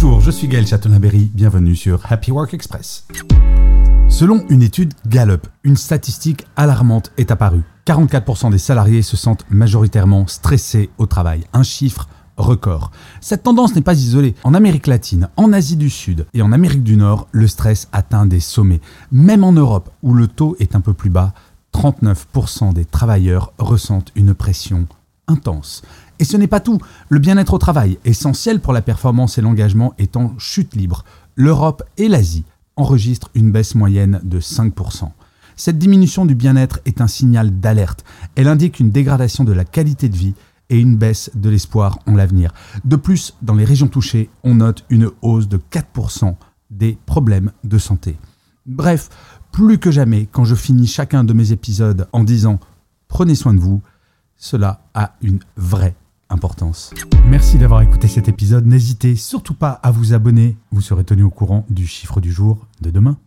Bonjour, je suis Gaël Chatonaberry, bienvenue sur Happy Work Express. Selon une étude Gallup, une statistique alarmante est apparue. 44% des salariés se sentent majoritairement stressés au travail, un chiffre record. Cette tendance n'est pas isolée. En Amérique latine, en Asie du Sud et en Amérique du Nord, le stress atteint des sommets. Même en Europe, où le taux est un peu plus bas, 39% des travailleurs ressentent une pression intense. Et ce n'est pas tout. Le bien-être au travail, essentiel pour la performance et l'engagement, est en chute libre. L'Europe et l'Asie enregistrent une baisse moyenne de 5%. Cette diminution du bien-être est un signal d'alerte. Elle indique une dégradation de la qualité de vie et une baisse de l'espoir en l'avenir. De plus, dans les régions touchées, on note une hausse de 4% des problèmes de santé. Bref, plus que jamais, quand je finis chacun de mes épisodes en disant prenez soin de vous, cela a une vraie importance. Merci d'avoir écouté cet épisode. N'hésitez surtout pas à vous abonner. Vous serez tenu au courant du chiffre du jour de demain.